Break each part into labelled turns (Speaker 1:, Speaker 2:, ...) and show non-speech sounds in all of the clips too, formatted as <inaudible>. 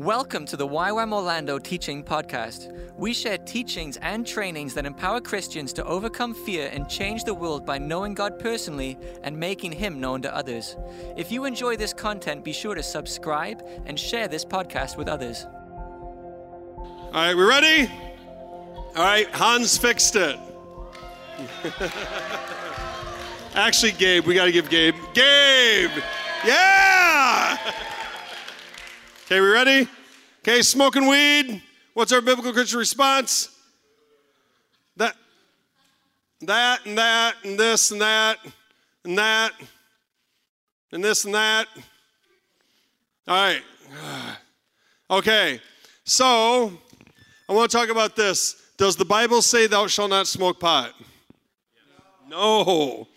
Speaker 1: Welcome to the YWAM Orlando Teaching Podcast. We share teachings and trainings that empower Christians to overcome fear and change the world by knowing God personally and making Him known to others. If you enjoy this content, be sure to subscribe and share this podcast with others.
Speaker 2: All right, we ready? All right, Hans fixed it. <laughs> Actually, Gabe, we got to give Gabe. Gabe! Yeah! <laughs> Okay, we ready? Okay, smoking weed. What's our biblical Christian response? That, that, and that, and this, and that, and that, and this, and that. All right. <sighs> Okay, so I want to talk about this. Does the Bible say thou shalt not smoke pot? No.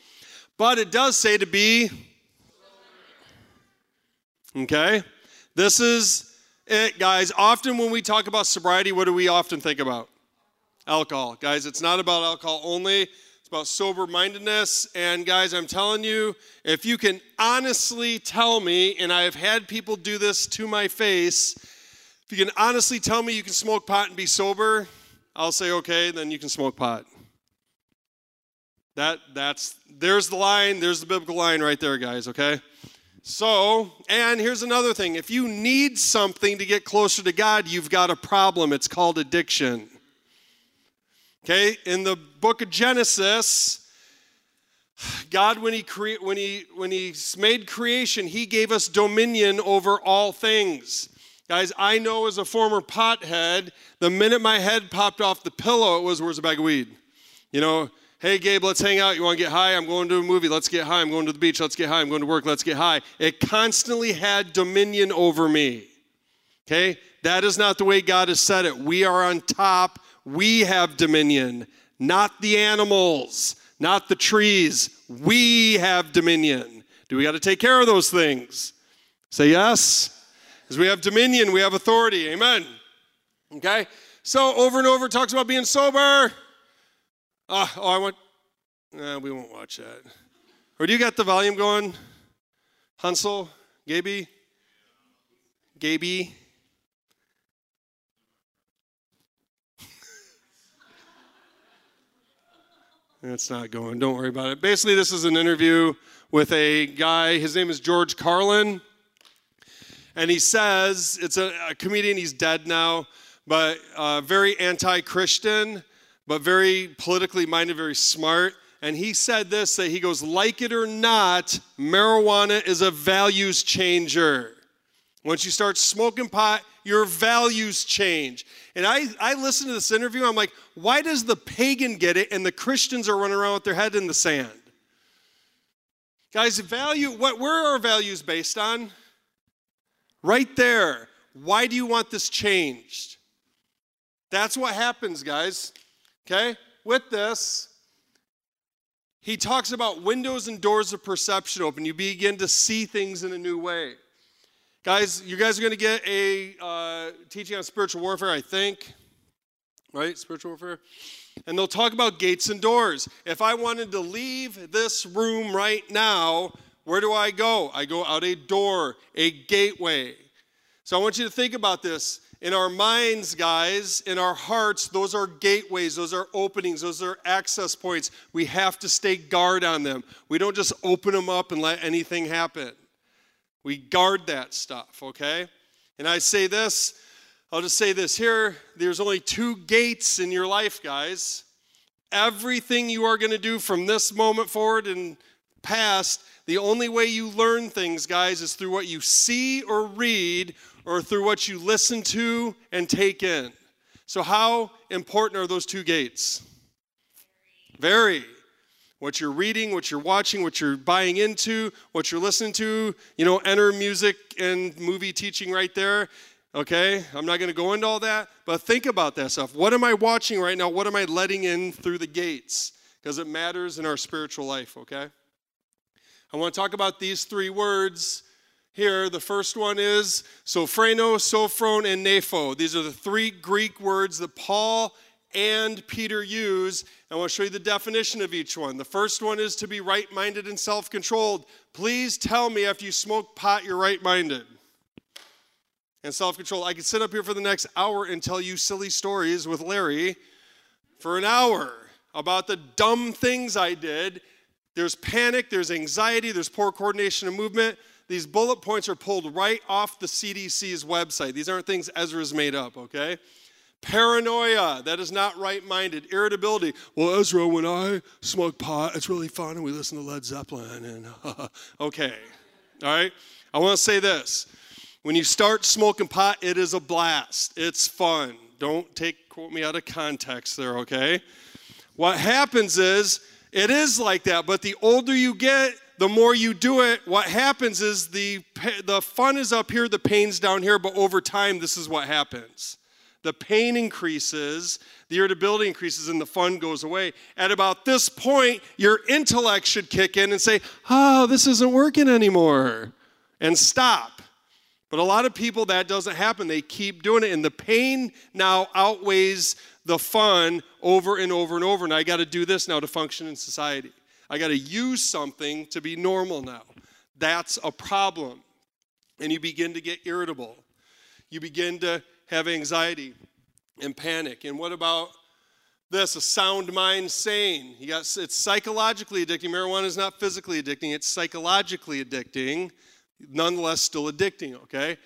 Speaker 2: But it does say to be. Okay? This is it, guys. Often when we talk about sobriety, what do we often think about? Alcohol. Guys, it's not about alcohol only, it's about sober mindedness. And guys, I'm telling you, if you can honestly tell me, and I have had people do this to my face, if you can honestly tell me you can smoke pot and be sober, I'll say, okay, then you can smoke pot. That that's there's the line, there's the biblical line right there, guys, okay? So, and here's another thing. If you need something to get closer to God, you've got a problem. It's called addiction. Okay? In the book of Genesis, God when he cre- when he when he made creation, he gave us dominion over all things. Guys, I know as a former pothead, the minute my head popped off the pillow, it was where's a bag of weed? You know, Hey, Gabe, let's hang out. You want to get high? I'm going to a movie. Let's get high. I'm going to the beach. Let's get high. I'm going to work. Let's get high. It constantly had dominion over me. Okay? That is not the way God has said it. We are on top. We have dominion, not the animals, not the trees. We have dominion. Do we got to take care of those things? Say yes. Because we have dominion, we have authority. Amen. Okay? So over and over talks about being sober. Uh, oh, I want. No, we won't watch that. Or do you got the volume going? Hansel? Gaby? Gaby? That's not going. Don't worry about it. Basically, this is an interview with a guy. His name is George Carlin. And he says, it's a, a comedian, he's dead now, but uh, very anti Christian but very politically minded, very smart. And he said this that he goes, like it or not, marijuana is a values changer. Once you start smoking pot, your values change. And I, I listened to this interview, I'm like, why does the pagan get it and the Christians are running around with their head in the sand? Guys, value, what where are our values based on? Right there. Why do you want this changed? That's what happens, guys. Okay? With this, he talks about windows and doors of perception open. You begin to see things in a new way. Guys, you guys are going to get a uh, teaching on spiritual warfare, I think. Right? Spiritual warfare. And they'll talk about gates and doors. If I wanted to leave this room right now, where do I go? I go out a door, a gateway. So I want you to think about this in our minds, guys, in our hearts, those are gateways, those are openings, those are access points. We have to stay guard on them. We don't just open them up and let anything happen. We guard that stuff, okay? And I say this, I'll just say this here there's only two gates in your life, guys. Everything you are going to do from this moment forward and past, the only way you learn things, guys, is through what you see or read or through what you listen to and take in. So, how important are those two gates? Very. What you're reading, what you're watching, what you're buying into, what you're listening to, you know, enter music and movie teaching right there. Okay, I'm not to go into all that, but think about that stuff. What am I watching right now? What am I letting in through the gates? Because it matters in our spiritual life, okay? I want to talk about these three words here. The first one is sophreno, sophron, and nepho. These are the three Greek words that Paul and Peter use. I want to show you the definition of each one. The first one is to be right minded and self controlled. Please tell me if you smoke pot, you're right minded. and self controlled. I could sit up here for the next hour and tell you silly stories with Larry for an hour about the dumb things I did. There's panic, there's anxiety, there's poor coordination of movement. These bullet points are pulled right off the CDC's website. These aren't things Ezra's made up, okay? Paranoia, that is not right minded. Irritability, well, Ezra, when I smoke pot, it's really fun and we listen to Led Zeppelin. And <laughs> okay, all right? I want to say this. When you start smoking pot, it is a blast. It's fun. Don't take quote me out of context there, okay? What happens is it is like that, but the older you get, the more you do it, what happens is the the fun is up here, the pain's down here, but over time this is what happens the pain increases, the irritability increases, and the fun goes away. At about this point, your intellect should kick in and say, Oh, this isn't working anymore, and stop. But a lot of people, that doesn't happen. They keep doing it, and the pain now outweighs the fun over and over and over. And I got to do this now to function in society. I got to use something to be normal now. That's a problem. And you begin to get irritable. You begin to have anxiety and panic. And what about this? A sound mind sane. You got, it's psychologically addicting. Marijuana is not physically addicting, it's psychologically addicting, nonetheless, still addicting, okay?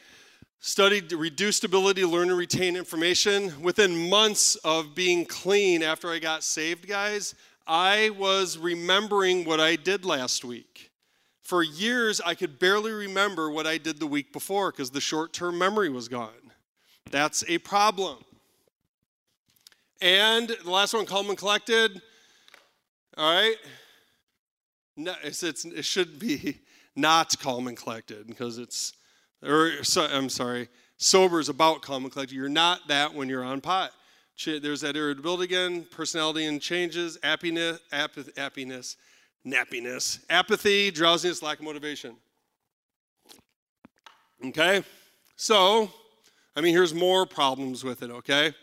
Speaker 2: Studied reduced ability to learn and retain information. Within months of being clean after I got saved, guys, I was remembering what I did last week. For years, I could barely remember what I did the week before because the short term memory was gone. That's a problem. And the last one, calm and collected. All right. No, it's, it's, it should be not calm and collected because it's, or so, I'm sorry, sober is about calm and collected. You're not that when you're on pot. There's that irritability again, personality and changes, happiness, happiness, nappiness, apathy, drowsiness, lack of motivation. Okay? So, I mean, here's more problems with it, okay?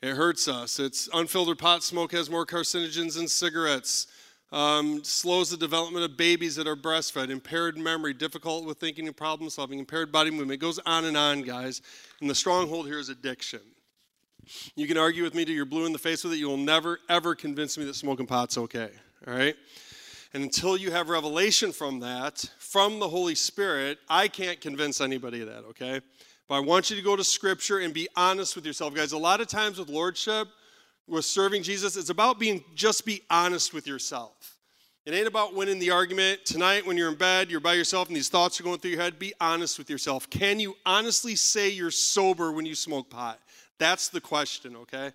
Speaker 2: It hurts us. It's unfiltered pot smoke has more carcinogens than cigarettes. Um, slows the development of babies that are breastfed, impaired memory, difficult with thinking and problem solving, impaired body movement. It goes on and on, guys. And the stronghold here is addiction. You can argue with me till you're blue in the face with it. You will never, ever convince me that smoking pot's okay. All right? And until you have revelation from that, from the Holy Spirit, I can't convince anybody of that, okay? But I want you to go to Scripture and be honest with yourself, guys. A lot of times with Lordship, with serving Jesus, it's about being just be honest with yourself. It ain't about winning the argument. Tonight, when you're in bed, you're by yourself, and these thoughts are going through your head, be honest with yourself. Can you honestly say you're sober when you smoke pot? That's the question, okay?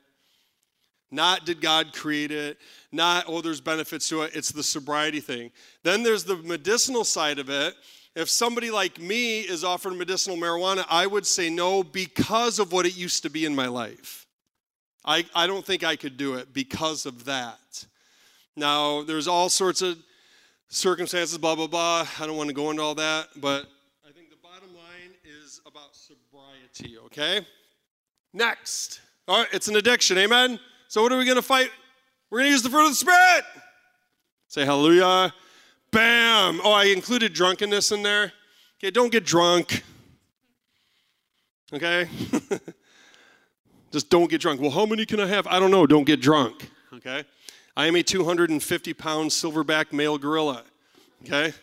Speaker 2: Not did God create it, not, oh, there's benefits to it. It's the sobriety thing. Then there's the medicinal side of it, if somebody like me is offered medicinal marijuana, I would say no because of what it used to be in my life. I, I don't think I could do it because of that. Now, there's all sorts of circumstances, blah, blah, blah. I don't want to go into all that, but I think the bottom line is about sobriety, okay? Next. All right, it's an addiction, amen? So, what are we going to fight? We're going to use the fruit of the Spirit. Say hallelujah. Bam! Oh, I included drunkenness in there. Okay, don't get drunk. Okay? <laughs> Just don't get drunk. Well, how many can I have? I don't know. Don't get drunk. Okay? I am a 250 pound silverback male gorilla. Okay?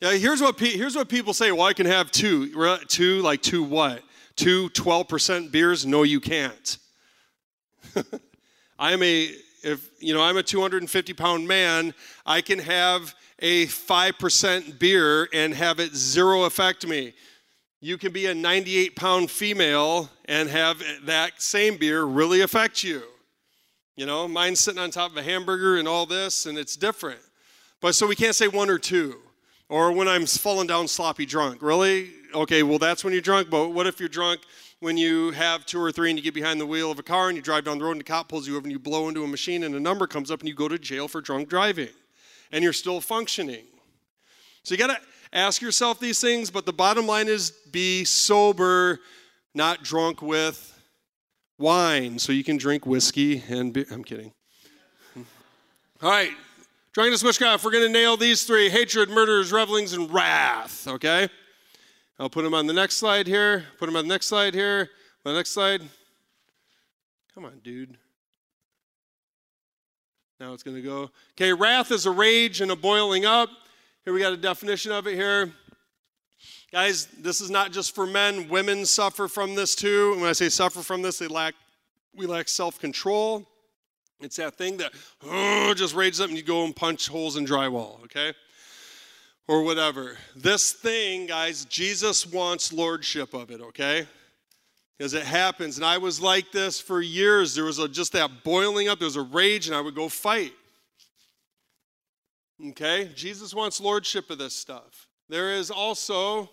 Speaker 2: Yeah, here's what, pe- here's what people say. Well, I can have two. Two, like two what? Two 12% beers? No, you can't. <laughs> I am a, if, you know, I'm a 250 pound man. I can have a 5% beer and have it zero affect me. You can be a 98 pound female and have that same beer really affect you. You know, mine's sitting on top of a hamburger and all this, and it's different. But so we can't say one or two. Or when I'm falling down sloppy drunk. Really? Okay, well, that's when you're drunk, but what if you're drunk when you have two or three and you get behind the wheel of a car and you drive down the road and the cop pulls you over and you blow into a machine and a number comes up and you go to jail for drunk driving? and you're still functioning. So you got to ask yourself these things, but the bottom line is be sober, not drunk with wine. So you can drink whiskey and be- I'm kidding. All right, drunkenness, witchcraft. We're going to nail these three hatred, murders, revelings, and wrath, okay? I'll put them on the next slide here. Put them on the next slide here. The next slide. Come on, dude. Now it's going to go. Okay, wrath is a rage and a boiling up. Here we got a definition of it here. Guys, this is not just for men. Women suffer from this too. And when I say suffer from this, they lack we lack self-control. It's that thing that oh, just rages up and you go and punch holes in drywall, okay? Or whatever. This thing, guys, Jesus wants lordship of it, okay? Because it happens. And I was like this for years. There was a, just that boiling up, there was a rage, and I would go fight. Okay? Jesus wants lordship of this stuff. There is also, I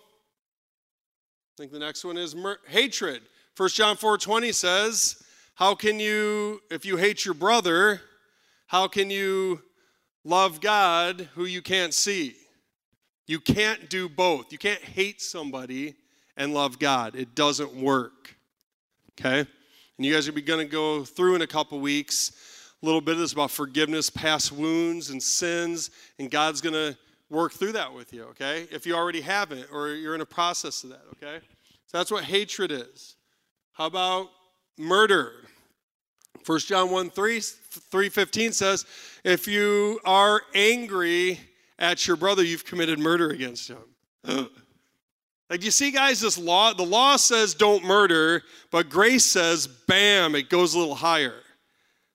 Speaker 2: think the next one is mer- hatred. 1 John 4 20 says, how can you, if you hate your brother, how can you love God who you can't see? You can't do both. You can't hate somebody and love God. It doesn't work. Okay? And you guys are going to go through in a couple weeks a little bit of this about forgiveness, past wounds, and sins, and God's going to work through that with you, okay? If you already haven't or you're in a process of that, okay? So that's what hatred is. How about murder. 1 John 1 3, 315 says, If you are angry at your brother, you've committed murder against him. like you see, guys, this law, the law says don't murder, but grace says, bam, it goes a little higher.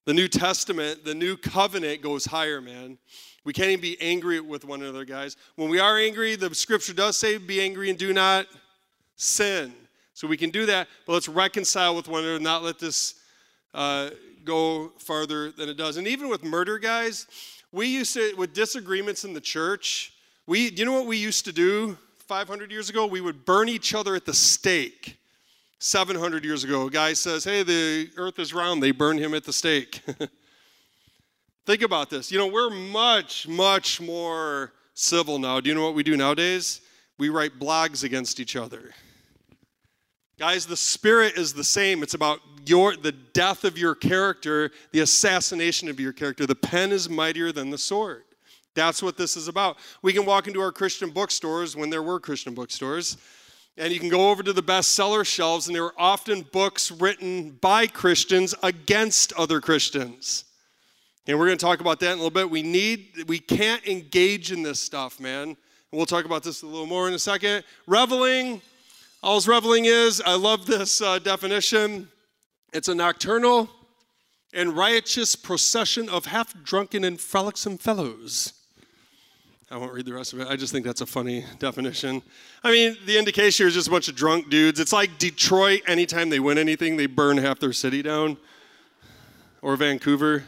Speaker 2: The New Testament, the new covenant goes higher, man. We can't even be angry with one another, guys. When we are angry, the scripture does say, be angry and do not sin. So we can do that, but let's reconcile with one another, not let this uh, go farther than it does. And even with murder, guys, we used to, with disagreements in the church, we, you know what we used to do 500 years ago? We would burn each other at the stake. 700 years ago, a guy says, Hey, the earth is round. They burn him at the stake. <laughs> Think about this. You know, we're much, much more civil now. Do you know what we do nowadays? We write blogs against each other. Guys, the spirit is the same. It's about your the death of your character, the assassination of your character. The pen is mightier than the sword. That's what this is about. We can walk into our Christian bookstores when there were Christian bookstores, and you can go over to the bestseller shelves, and there are often books written by Christians against other Christians. And we're going to talk about that in a little bit. We need, we can't engage in this stuff, man. And we'll talk about this a little more in a second. Reveling All's reveling is, I love this uh, definition. It's a nocturnal and riotous procession of half drunken and frolicsome fellows. I won't read the rest of it. I just think that's a funny definition. I mean, the indication here is just a bunch of drunk dudes. It's like Detroit, anytime they win anything, they burn half their city down. Or Vancouver.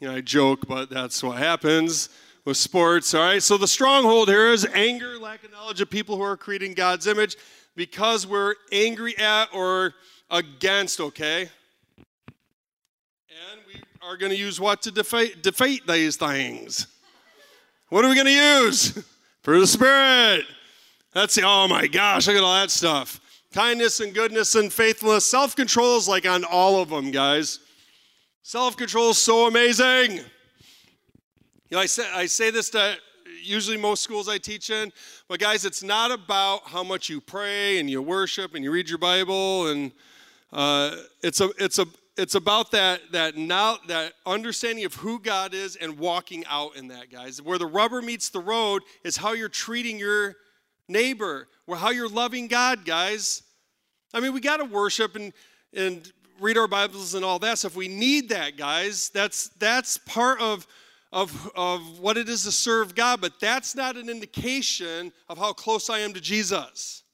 Speaker 2: You know, I joke, but that's what happens with sports. All right, so the stronghold here is anger, lack of knowledge of people who are creating God's image because we're angry at or against, okay? And we are going to use what to defeat, defeat these things? What are we going to use? <laughs> For the Spirit. That's the, oh my gosh, look at all that stuff. Kindness and goodness and faithfulness. Self control is like on all of them, guys. Self control is so amazing. You know, I say, I say this to usually most schools I teach in, but guys, it's not about how much you pray and you worship and you read your Bible, and uh, it's a, it's a, it's about that that now that understanding of who God is and walking out in that, guys. Where the rubber meets the road is how you're treating your neighbor, or how you're loving God, guys. I mean, we got to worship and and read our Bibles and all that stuff. We need that, guys. That's that's part of of, of what it is to serve God, but that's not an indication of how close I am to Jesus.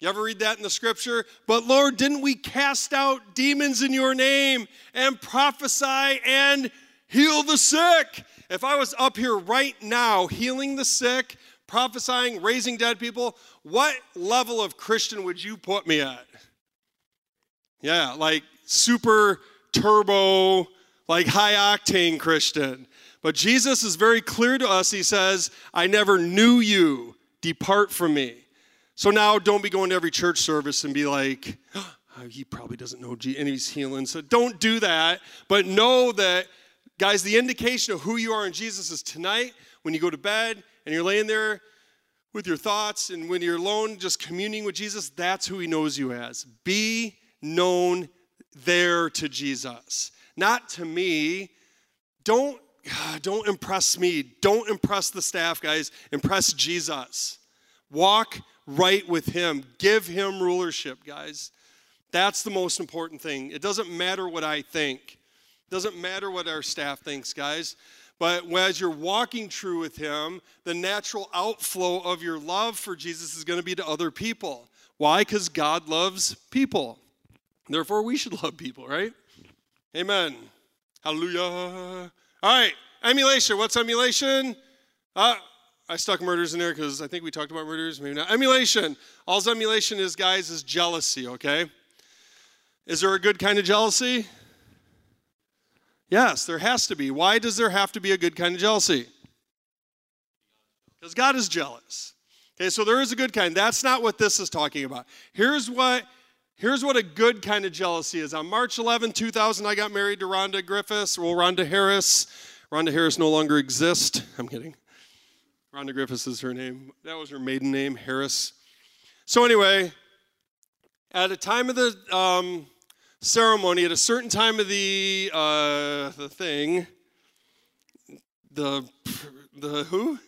Speaker 2: You ever read that in the scripture? But Lord, didn't we cast out demons in your name and prophesy and heal the sick? If I was up here right now healing the sick, prophesying, raising dead people, what level of Christian would you put me at? Yeah, like super turbo, like high octane Christian. But Jesus is very clear to us. He says, I never knew you. Depart from me. So now don't be going to every church service and be like, oh, he probably doesn't know Jesus and he's healing. So don't do that. But know that, guys, the indication of who you are in Jesus is tonight when you go to bed and you're laying there with your thoughts and when you're alone, just communing with Jesus, that's who He knows you as. Be known there to Jesus, not to me. Don't, don't impress me. Don't impress the staff, guys. Impress Jesus. Walk right with Him. Give Him rulership, guys. That's the most important thing. It doesn't matter what I think. It doesn't matter what our staff thinks, guys. But as you're walking true with Him, the natural outflow of your love for Jesus is going to be to other people. Why? Because God loves people. Therefore, we should <laughs> love people, right? Amen. Hallelujah. All right, emulation. What's emulation? Uh, I stuck murders in there because I think we talked about murders, maybe not. Emulation. All's emulation is, guys, is jealousy, okay? Is there a good kind of jealousy? Yes, there has to be. Why does there have to be a good kind of jealousy? Because God is jealous. Okay, so there is a good kind. That's not what this is talking about. Here's what here's what a good kind of jealousy is. On March 11, 2000, I got married to Rhonda Griffiths, well, Rhonda Harris. Rhonda Harris no longer exists. <laughs> I'm kidding. Rhonda Griffiths is her name. That was her maiden name, Harris. So anyway, at a time of the um, ceremony at a certain time of the uh, the thing. The the who?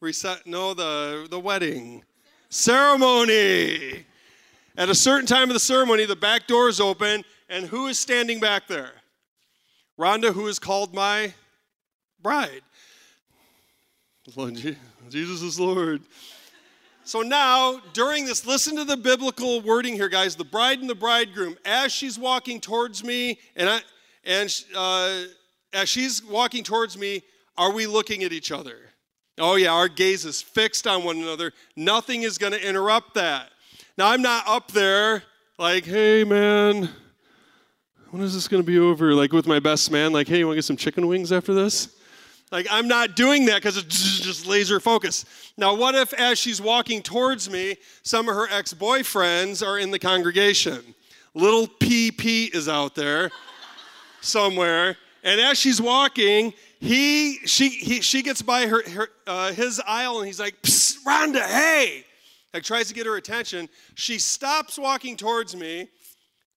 Speaker 2: Reset? No, the the wedding ceremony. At a certain time of the ceremony, the back door is open, and who is standing back there? Rhonda, who is called my bride. Jesus is Lord. So now, during this, listen to the biblical wording here, guys. The bride and the bridegroom, as she's walking towards me, and I, and uh, as she's walking towards me, are we looking at each other? Oh yeah, our gaze is fixed on one another. Nothing is going to interrupt that. Now I'm not up there like, hey man, when is this going to be over? Like with my best man, like, hey, you want to get some chicken wings after this? Like, I'm not doing that because it's just laser focus. Now, what if as she's walking towards me, some of her ex boyfriends are in the congregation? Little PP is out there somewhere. And as she's walking, he, she, he, she gets by her, her uh, his aisle and he's like, Rhonda, hey! Like, tries to get her attention. She stops walking towards me,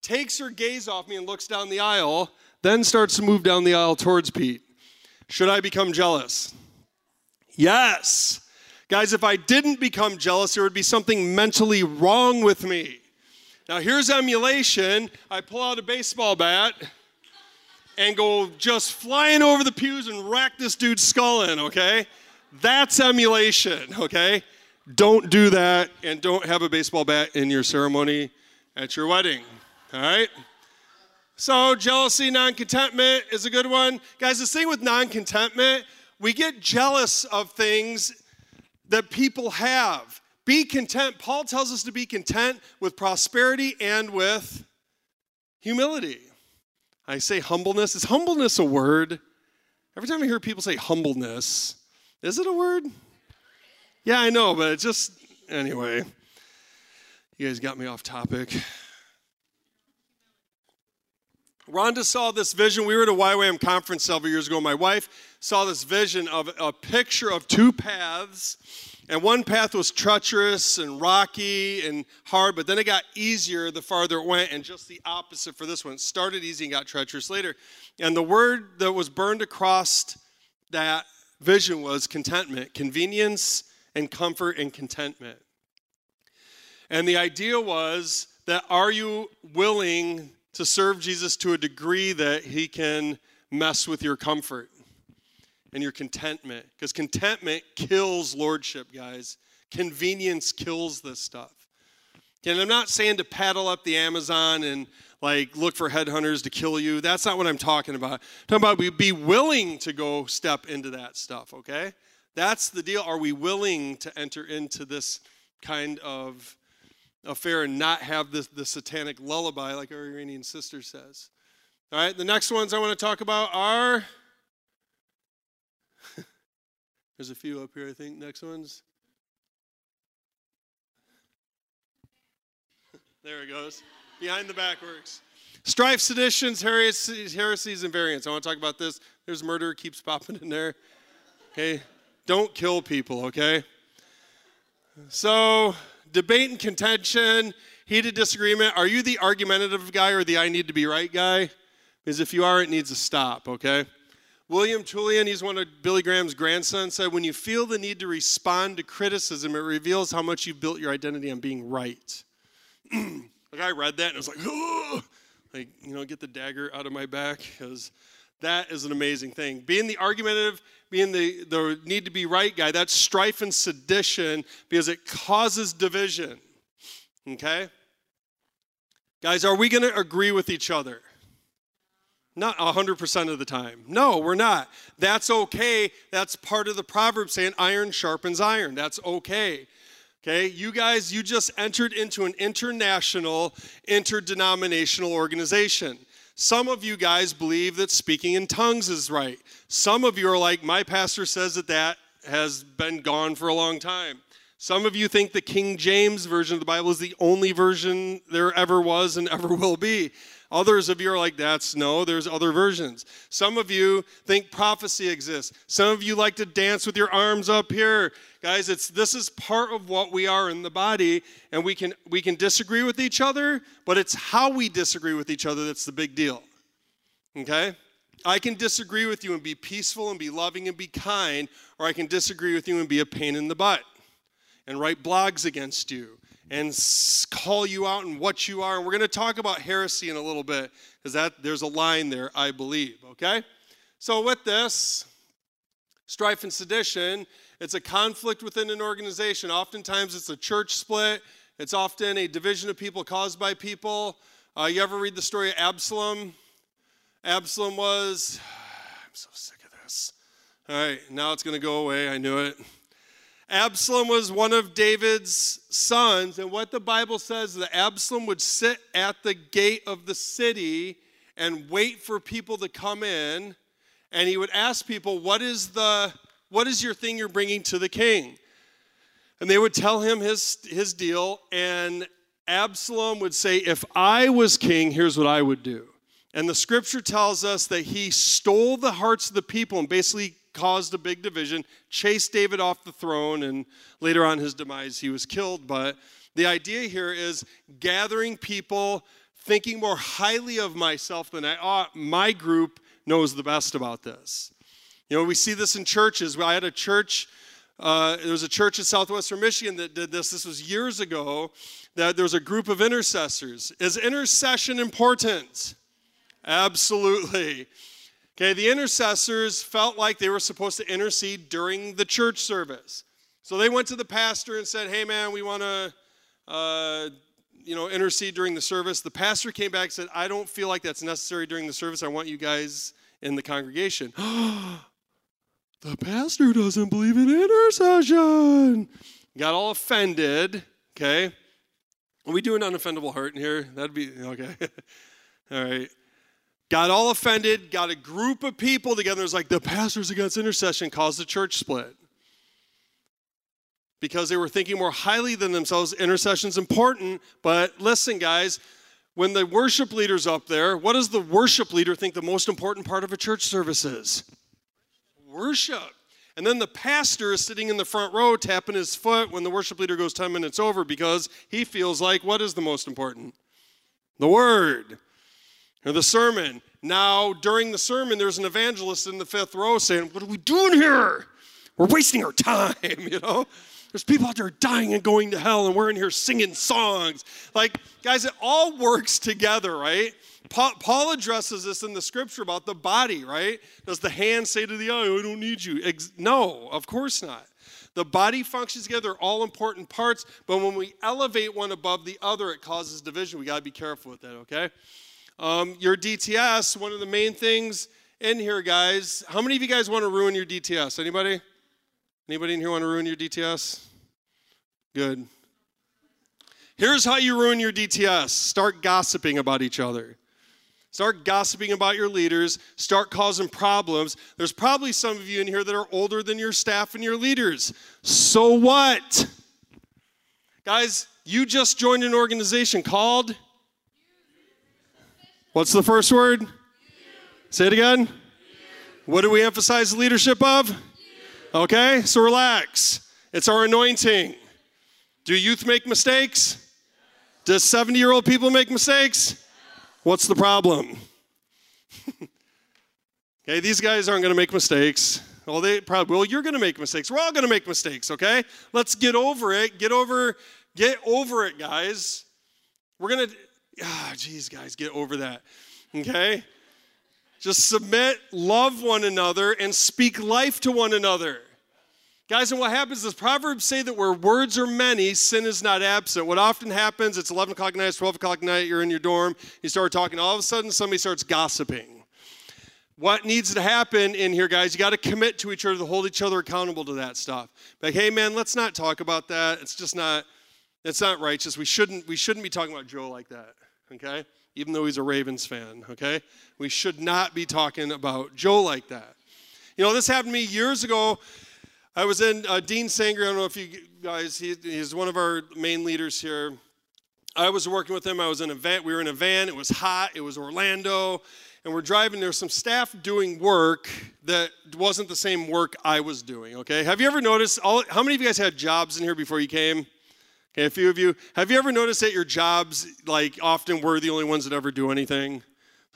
Speaker 2: takes her gaze off me, and looks down the aisle, then starts to move down the aisle towards Pete. Should I become jealous? Yes. Guys, if I didn't become jealous, there would be something mentally wrong with me. Now, here's emulation. I pull out a baseball bat and go just flying over the pews and rack this dude's skull in, okay? That's emulation, okay? Don't do that and don't have a baseball bat in your ceremony at your wedding, all right? So, jealousy, non contentment is a good one. Guys, this thing with non contentment, we get jealous of things that people have. Be content. Paul tells us to be content with prosperity and with humility. I say humbleness. Is humbleness a word? Every time I hear people say humbleness, is it a word? Yeah, I know, but it just, anyway, you guys got me off topic. Rhonda saw this vision. We were at a YWAM conference several years ago. My wife saw this vision of a picture of two paths. And one path was treacherous and rocky and hard, but then it got easier the farther it went, and just the opposite for this one. It started easy and got treacherous later. And the word that was burned across that vision was contentment, convenience and comfort and contentment. And the idea was that are you willing to serve Jesus to a degree that he can mess with your comfort and your contentment. Because contentment kills lordship, guys. Convenience kills this stuff. And I'm not saying to paddle up the Amazon and like look for headhunters to kill you. That's not what I'm talking about. I'm talking about be willing to go step into that stuff, okay? That's the deal. Are we willing to enter into this kind of affair and not have this, the satanic lullaby like our Iranian sister says. All right, the next ones I want to talk about are. <laughs> There's a few up here, I think. Next ones. <laughs> there it goes. Behind the back works. Strife, seditions, heresies, heresies, and variance. I want to talk about this. There's murder, keeps popping in there. Okay? Don't kill people, okay? So, debate and contention, heated disagreement. Are you the argumentative guy or the I need to be right guy? Because if you are, it needs to stop, okay? William Tullian, he's one of Billy Graham's grandsons, said, When you feel the need to respond to criticism, it reveals how much you've built your identity on being right. <clears throat> like, I read that and I was like, oh, like, you know, get the dagger out of my back, because that is an amazing thing. Being the argumentative, being the, the need to be right guy, that's strife and sedition because it causes division. Okay? Guys, are we going to agree with each other? Not 100% of the time. No, we're not. That's okay. That's part of the proverb saying iron sharpens iron. That's okay. Okay, you guys, you just entered into an international, interdenominational organization. Some of you guys believe that speaking in tongues is right. Some of you are like, my pastor says that that has been gone for a long time. Some of you think the King James version of the Bible is the only version there ever was and ever will be. Others of you are like, that's no, there's other versions. Some of you think prophecy exists. Some of you like to dance with your arms up here. Guys, it's this is part of what we are in the body, and we can we can disagree with each other, but it's how we disagree with each other that's the big deal. Okay? I can disagree with you and be peaceful and be loving and be kind, or I can disagree with you and be a pain in the butt and write blogs against you and call you out and what you are. And we're going to talk about heresy in a little bit because that there's a line there, I believe. Okay? So with this, strife and sedition, it's a conflict within an organization. Oftentimes it's a church split. It's often a division of people caused by people. Uh, you ever read the story of Absalom? Absalom was, <sighs> I'm so sick of this. All right, now it's going to go away. I knew it. Absalom was one of David's sons, and what the Bible says is that Absalom would sit at the gate of the city and wait for people to come in, and he would ask people, "What is the what is your thing you're bringing to the king?" And they would tell him his his deal, and Absalom would say, "If I was king, here's what I would do." And the scripture tells us that he stole the hearts of the people and basically caused a big division, chased David off the throne, and later on his demise, he was killed. But the idea here is gathering people, thinking more highly of myself than I ought. My group knows the best about this. You know, we see this in churches. I had a church. Uh, there was a church in southwestern Michigan that did this. This was years ago. That there was a group of intercessors. Is intercession important? Absolutely. Okay, the intercessors felt like they were supposed to intercede during the church service. So they went to the pastor and said, Hey, man, we want to, uh, you know, intercede during the service. The pastor came back and said, I don't feel like that's necessary during the service. I want you guys in the congregation. <gasps> the pastor doesn't believe in intercession. Got all offended, okay? Are we do an unoffendable heart in here? That'd be, okay. <laughs> all right got all offended, got a group of people together. It was like the pastors against intercession caused the church split. Because they were thinking more highly than themselves. Intercession's important, but listen, guys, when the worship leader's up there, what does the worship leader think the most important part of a church service is? Worship. And then the pastor is sitting in the front row tapping his foot when the worship leader goes 10 minutes over because he feels like what is the most important? The word or the sermon. Now, during the sermon, there's an evangelist in the fifth row saying, What are we doing here? We're wasting our time, <laughs> you know? There's people out there dying and going to hell, and we're in here singing songs. Like, guys, it all works together, right? Paul addresses this in the scripture about the body, right? Does the hand say to the eye, I don't need you? No, of course not. The body functions together, all important parts, but when we elevate one above the other, it causes division. We got to be careful with that, okay? Um, your DTS, one of the main things in here, guys. How many of you guys want to ruin your DTS? Anybody? Anybody in here want to ruin your DTS? Good. Here's how you ruin your DTS start gossiping about each other. Start gossiping about your leaders. Start causing problems. There's probably some of you in here that are older than your staff and your leaders. So what? Guys, you just joined an organization called What's the first word? Say it again. What do we emphasize the leadership of? Okay, so relax. It's our anointing. Do youth make mistakes? Does 70 year old people make mistakes? What's the problem? <laughs> okay, these guys aren't going to make mistakes. Well, they probably, well, you're going to make mistakes. We're all going to make mistakes, okay? Let's get over it. Get over, get over it, guys. We're going to, ah, geez, guys, get over that, okay? Just submit, love one another, and speak life to one another. Guys, and what happens is Proverbs say that where words are many, sin is not absent. What often happens, it's 11 o'clock at night, it's 12 o'clock at night, you're in your dorm, you start talking, all of a sudden somebody starts gossiping. What needs to happen in here, guys, you got to commit to each other to hold each other accountable to that stuff. Like, hey man, let's not talk about that. It's just not, it's not righteous. We shouldn't, we shouldn't be talking about Joe like that, okay? even though he's a Ravens fan, okay? We should not be talking about Joe like that. You know, this happened to me years ago. I was in uh, Dean Sanger. I don't know if you guys, he, he's one of our main leaders here. I was working with him. I was in a van. We were in a van. It was hot. It was Orlando. And we're driving. There's some staff doing work that wasn't the same work I was doing, okay? Have you ever noticed, all, how many of you guys had jobs in here before you came? Okay, a few of you, have you ever noticed that your jobs, like, often we're the only ones that ever do anything?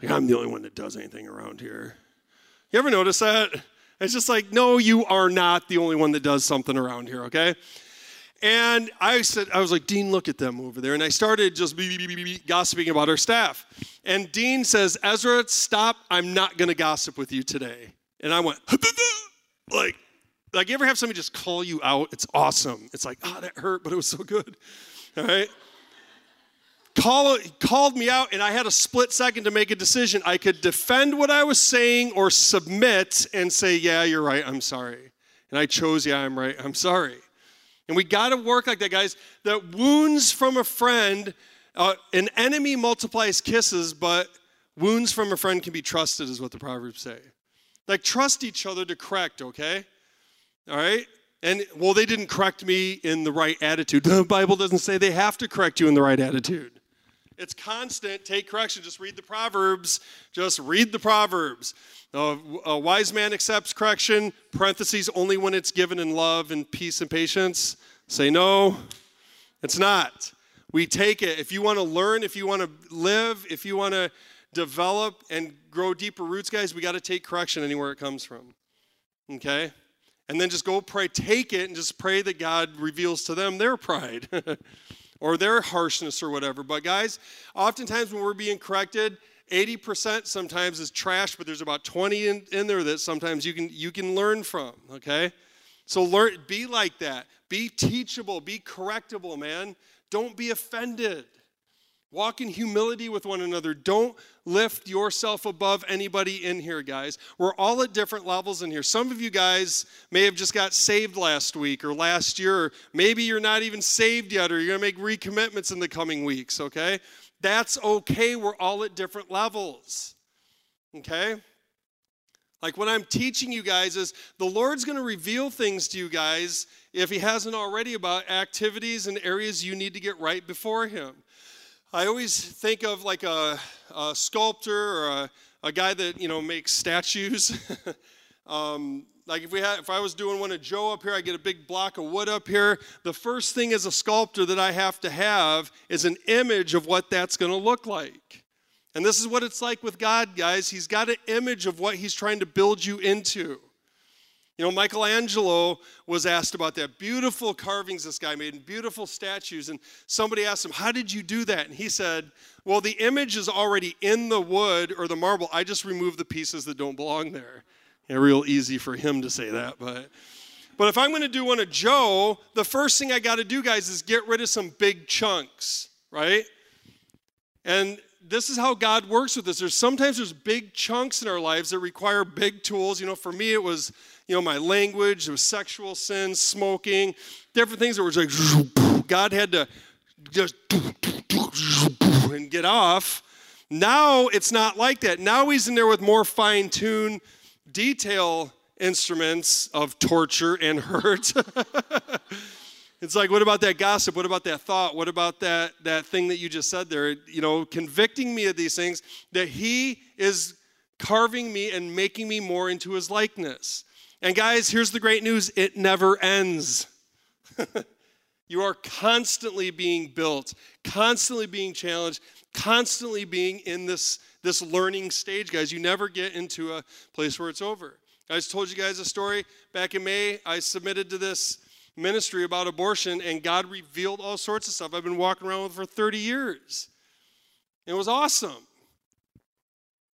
Speaker 2: Like, I'm the only one that does anything around here. You ever notice that? It's just like, no, you are not the only one that does something around here, okay? And I said, I was like, Dean, look at them over there. And I started just gossiping about our staff. And Dean says, Ezra, stop. I'm not going to gossip with you today. And I went, <laughs> like, like, you ever have somebody just call you out? It's awesome. It's like, oh, that hurt, but it was so good. All right? Call, called me out, and I had a split second to make a decision. I could defend what I was saying or submit and say, yeah, you're right, I'm sorry. And I chose, yeah, I'm right, I'm sorry. And we got to work like that, guys. That wounds from a friend, uh, an enemy multiplies kisses, but wounds from a friend can be trusted, is what the Proverbs say. Like, trust each other to correct, okay? All right? And well, they didn't correct me in the right attitude. <laughs> The Bible doesn't say they have to correct you in the right attitude. It's constant. Take correction. Just read the Proverbs. Just read the Proverbs. Uh, a wise man accepts correction, parentheses, only when it's given in love and peace and patience. Say no, it's not. We take it. If you want to learn, if you want to live, if you want to develop and grow deeper roots, guys, we got to take correction anywhere it comes from. Okay? And then just go pray, take it, and just pray that God reveals to them their pride <laughs> or their harshness or whatever. But guys, oftentimes when we're being corrected, 80% sometimes is trash, but there's about 20 in, in there that sometimes you can you can learn from, okay? So learn be like that. Be teachable, be correctable, man. Don't be offended. Walk in humility with one another. Don't lift yourself above anybody in here, guys. We're all at different levels in here. Some of you guys may have just got saved last week or last year. Or maybe you're not even saved yet, or you're going to make recommitments in the coming weeks, okay? That's okay. We're all at different levels, okay? Like what I'm teaching you guys is the Lord's going to reveal things to you guys if He hasn't already about activities and areas you need to get right before Him. I always think of like a, a sculptor or a, a, guy that you know makes statues. <laughs> um, like if we had, if I was doing one of Joe up here, I get a big block of wood up here. The first thing as a sculptor that I have to have is an image of what that's going to look like. And this is what it's like with God, guys. He's got an image of what He's trying to build you into. You know, Michelangelo was asked about that. Beautiful carvings this guy made and beautiful statues. And somebody asked him, How did you do that? And he said, Well, the image is already in the wood or the marble. I just remove the pieces that don't belong there. Yeah, real easy for him to say that, but. But if I'm going to do one of Joe, the first thing I got to do, guys, is get rid of some big chunks, right? And this is how God works with us. There's sometimes there's big chunks in our lives that require big tools. You know, for me, it was you know, my language, there was sexual sins, smoking, different things that were like, God had to just and get off. Now it's not like that. Now he's in there with more fine tuned detail instruments of torture and hurt. <laughs> it's like, what about that gossip? What about that thought? What about that, that thing that you just said there? You know, convicting me of these things that he is carving me and making me more into his likeness. And guys, here's the great news it never ends. <laughs> You are constantly being built, constantly being challenged, constantly being in this, this learning stage, guys. You never get into a place where it's over. I just told you guys a story back in May. I submitted to this ministry about abortion, and God revealed all sorts of stuff I've been walking around with for 30 years. It was awesome.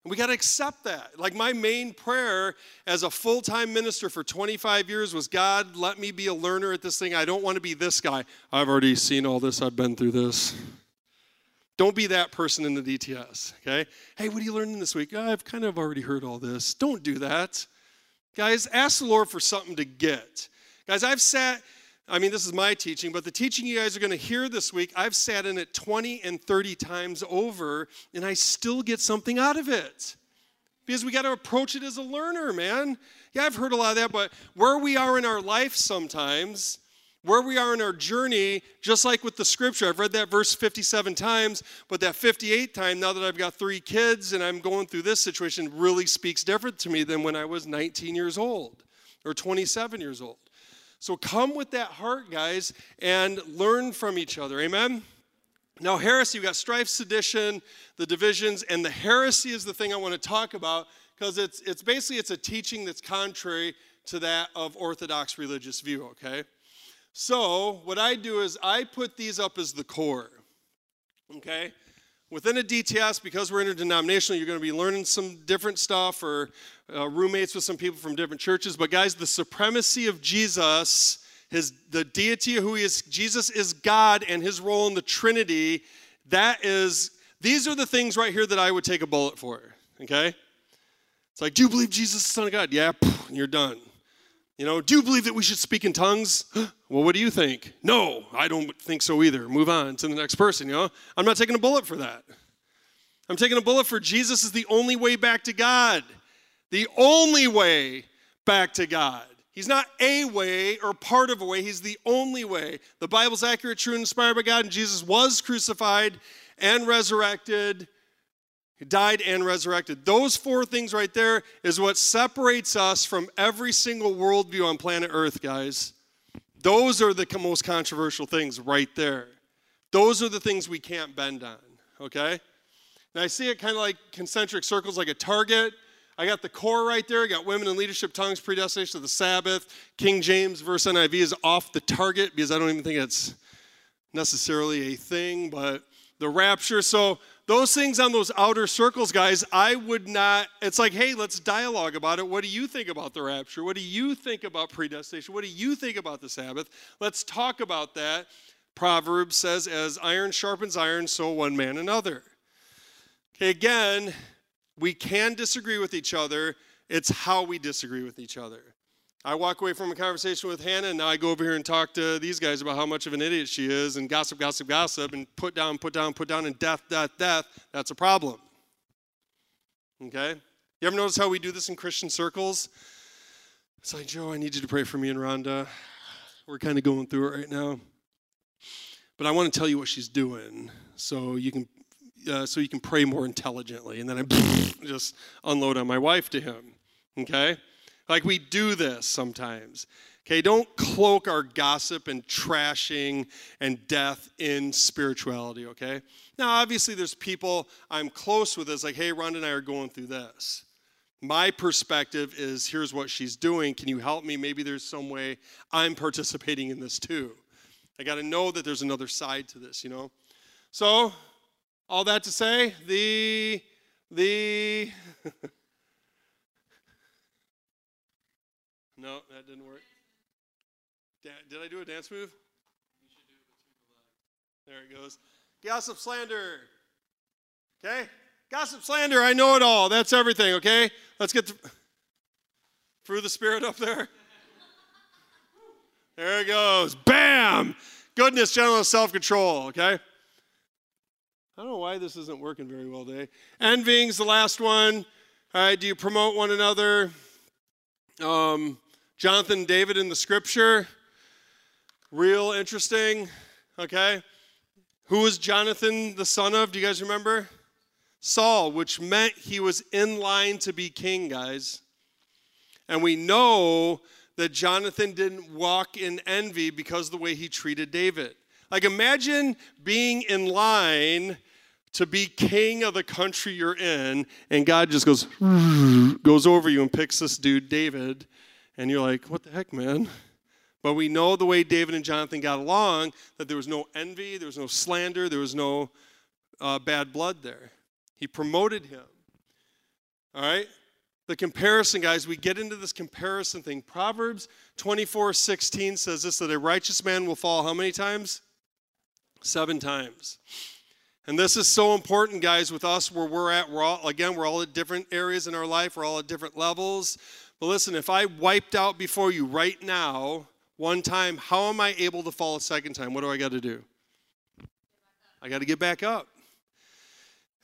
Speaker 2: We got to accept that. Like, my main prayer as a full time minister for 25 years was God, let me be a learner at this thing. I don't want to be this guy. I've already seen all this, I've been through this. Don't be that person in the DTS, okay? Hey, what are you learning this week? Oh, I've kind of already heard all this. Don't do that. Guys, ask the Lord for something to get. Guys, I've sat, I mean, this is my teaching, but the teaching you guys are going to hear this week, I've sat in it 20 and 30 times over, and I still get something out of it. Because we got to approach it as a learner, man. Yeah, I've heard a lot of that, but where we are in our life sometimes, where we are in our journey, just like with the scripture. I've read that verse 57 times, but that 58th time, now that I've got three kids and I'm going through this situation, really speaks different to me than when I was 19 years old or 27 years old. So come with that heart, guys, and learn from each other. Amen? Now, heresy, we got strife, sedition, the divisions, and the heresy is the thing I want to talk about because it's, it's basically it's a teaching that's contrary to that of orthodox religious view, okay? So, what I do is I put these up as the core. Okay? Within a DTS, because we're interdenominational, you're going to be learning some different stuff or uh, roommates with some people from different churches. But, guys, the supremacy of Jesus, his, the deity of who he is, Jesus is God and his role in the Trinity, that is, these are the things right here that I would take a bullet for. Okay? It's like, do you believe Jesus is the Son of God? Yeah, you're done. You know, do you believe that we should speak in tongues? <gasps> well, what do you think? No, I don't think so either. Move on to the next person, you know? I'm not taking a bullet for that. I'm taking a bullet for Jesus is the only way back to God. The only way back to God. He's not a way or part of a way, He's the only way. The Bible's accurate, true, and inspired by God, and Jesus was crucified and resurrected died and resurrected. Those four things right there is what separates us from every single worldview on planet Earth, guys. Those are the most controversial things right there. Those are the things we can't bend on, okay? And I see it kind of like concentric circles, like a target. I got the core right there. I got women in leadership, tongues, predestination of the Sabbath. King James verse NIV is off the target because I don't even think it's necessarily a thing, but the rapture. So those things on those outer circles, guys, I would not. It's like, hey, let's dialogue about it. What do you think about the rapture? What do you think about predestination? What do you think about the Sabbath? Let's talk about that. Proverbs says, as iron sharpens iron, so one man another. Okay, again, we can disagree with each other. It's how we disagree with each other. I walk away from a conversation with Hannah, and now I go over here and talk to these guys about how much of an idiot she is, and gossip, gossip, gossip, and put down, put down, put down, and death, death, death. That's a problem. Okay? You ever notice how we do this in Christian circles? It's like, Joe, I need you to pray for me and Rhonda. We're kind of going through it right now. But I want to tell you what she's doing so you can uh, so you can pray more intelligently. And then I <laughs> just unload on my wife to him. Okay? Like we do this sometimes. Okay, don't cloak our gossip and trashing and death in spirituality, okay? Now, obviously, there's people I'm close with It's like, hey, Rhonda and I are going through this. My perspective is here's what she's doing. Can you help me? Maybe there's some way I'm participating in this too. I got to know that there's another side to this, you know? So, all that to say, the, the, <laughs> No, that didn't work. did I do a dance move? There it goes. Gossip slander. Okay? Gossip slander, I know it all. That's everything, okay? Let's get through the spirit up there. There it goes. Bam! Goodness, gentleness, self control, okay? I don't know why this isn't working very well today. Envying's the last one. All right, do you promote one another? Um, Jonathan David in the scripture. Real interesting, okay? Who was Jonathan the son of? Do you guys remember? Saul, which meant he was in line to be king, guys. And we know that Jonathan didn't walk in envy because the way he treated David. Like, imagine being in line to be king of the country you're in, and God just goes, <laughs> goes over you and picks this dude, David, and you're like, what the heck, man? But we know the way David and Jonathan got along, that there was no envy, there was no slander, there was no uh, bad blood there. He promoted him. All right? the comparison, guys, we get into this comparison thing. Proverbs 24 16 says this that a righteous man will fall how many times? Seven times. And this is so important, guys, with us where we're at. We're all, again, we're all at different areas in our life, we're all at different levels. But listen, if I wiped out before you right now, one time, how am I able to fall a second time? What do I got to do? I got to get back up.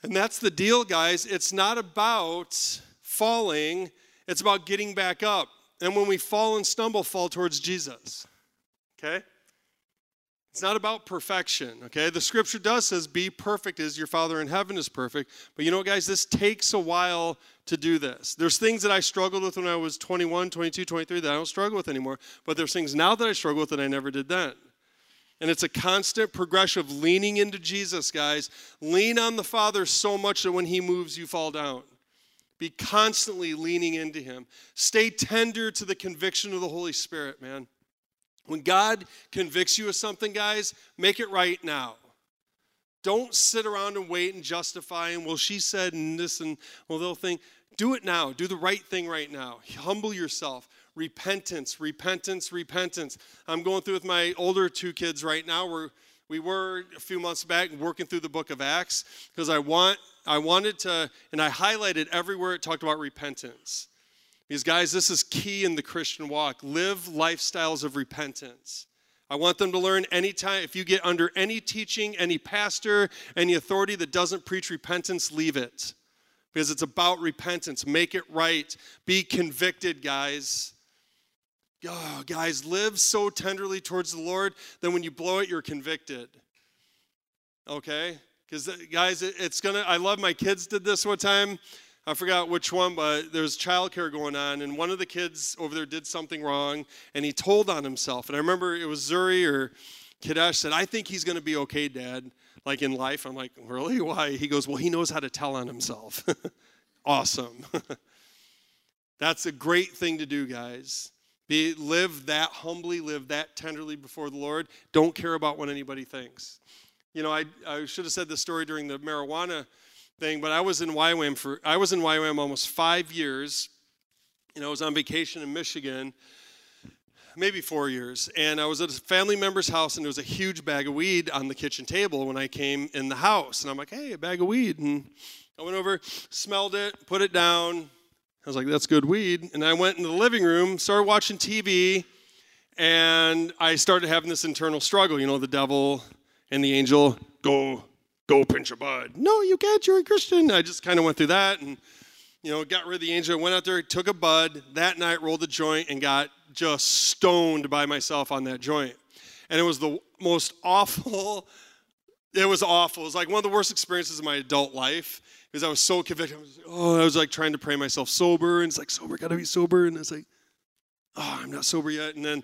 Speaker 2: And that's the deal, guys. It's not about falling, it's about getting back up. And when we fall and stumble, fall towards Jesus. Okay? It's not about perfection, okay? The scripture does says be perfect as your Father in heaven is perfect. But you know what, guys? This takes a while to do this. There's things that I struggled with when I was 21, 22, 23 that I don't struggle with anymore. But there's things now that I struggle with that I never did then. And it's a constant progression of leaning into Jesus, guys. Lean on the Father so much that when He moves, you fall down. Be constantly leaning into Him. Stay tender to the conviction of the Holy Spirit, man. When God convicts you of something, guys, make it right now. Don't sit around and wait and justify and well, she said and this and well, they'll think. Do it now. Do the right thing right now. Humble yourself. Repentance, repentance, repentance. I'm going through with my older two kids right now. We're we were a few months back working through the book of Acts because I want I wanted to, and I highlighted everywhere it talked about repentance. Because, guys, this is key in the Christian walk. Live lifestyles of repentance. I want them to learn anytime, if you get under any teaching, any pastor, any authority that doesn't preach repentance, leave it. Because it's about repentance. Make it right. Be convicted, guys. Oh, guys, live so tenderly towards the Lord that when you blow it, you're convicted. Okay? Because, guys, it's going to, I love my kids did this one time. I forgot which one, but there there's childcare going on, and one of the kids over there did something wrong, and he told on himself. And I remember it was Zuri or Kadesh said, I think he's going to be okay, Dad, like in life. I'm like, really? Why? He goes, well, he knows how to tell on himself. <laughs> awesome. <laughs> That's a great thing to do, guys. Be, live that humbly, live that tenderly before the Lord. Don't care about what anybody thinks. You know, I, I should have said this story during the marijuana thing, but I was in YWAM for I was in YWAM almost five years. You know, I was on vacation in Michigan, maybe four years, and I was at a family member's house, and there was a huge bag of weed on the kitchen table when I came in the house, and I'm like, "Hey, a bag of weed," and I went over, smelled it, put it down. I was like, "That's good weed," and I went into the living room, started watching TV, and I started having this internal struggle. You know, the devil and the angel, go, go pinch a bud. No, you can't, you're a Christian. I just kind of went through that and, you know, got rid of the angel, went out there, took a bud that night, rolled the joint, and got just stoned by myself on that joint. And it was the most awful, <laughs> it was awful. It was like one of the worst experiences of my adult life because I was so convicted. I was, oh, I was like trying to pray myself sober, and it's like, sober, gotta be sober. And it's like, oh, I'm not sober yet. And then,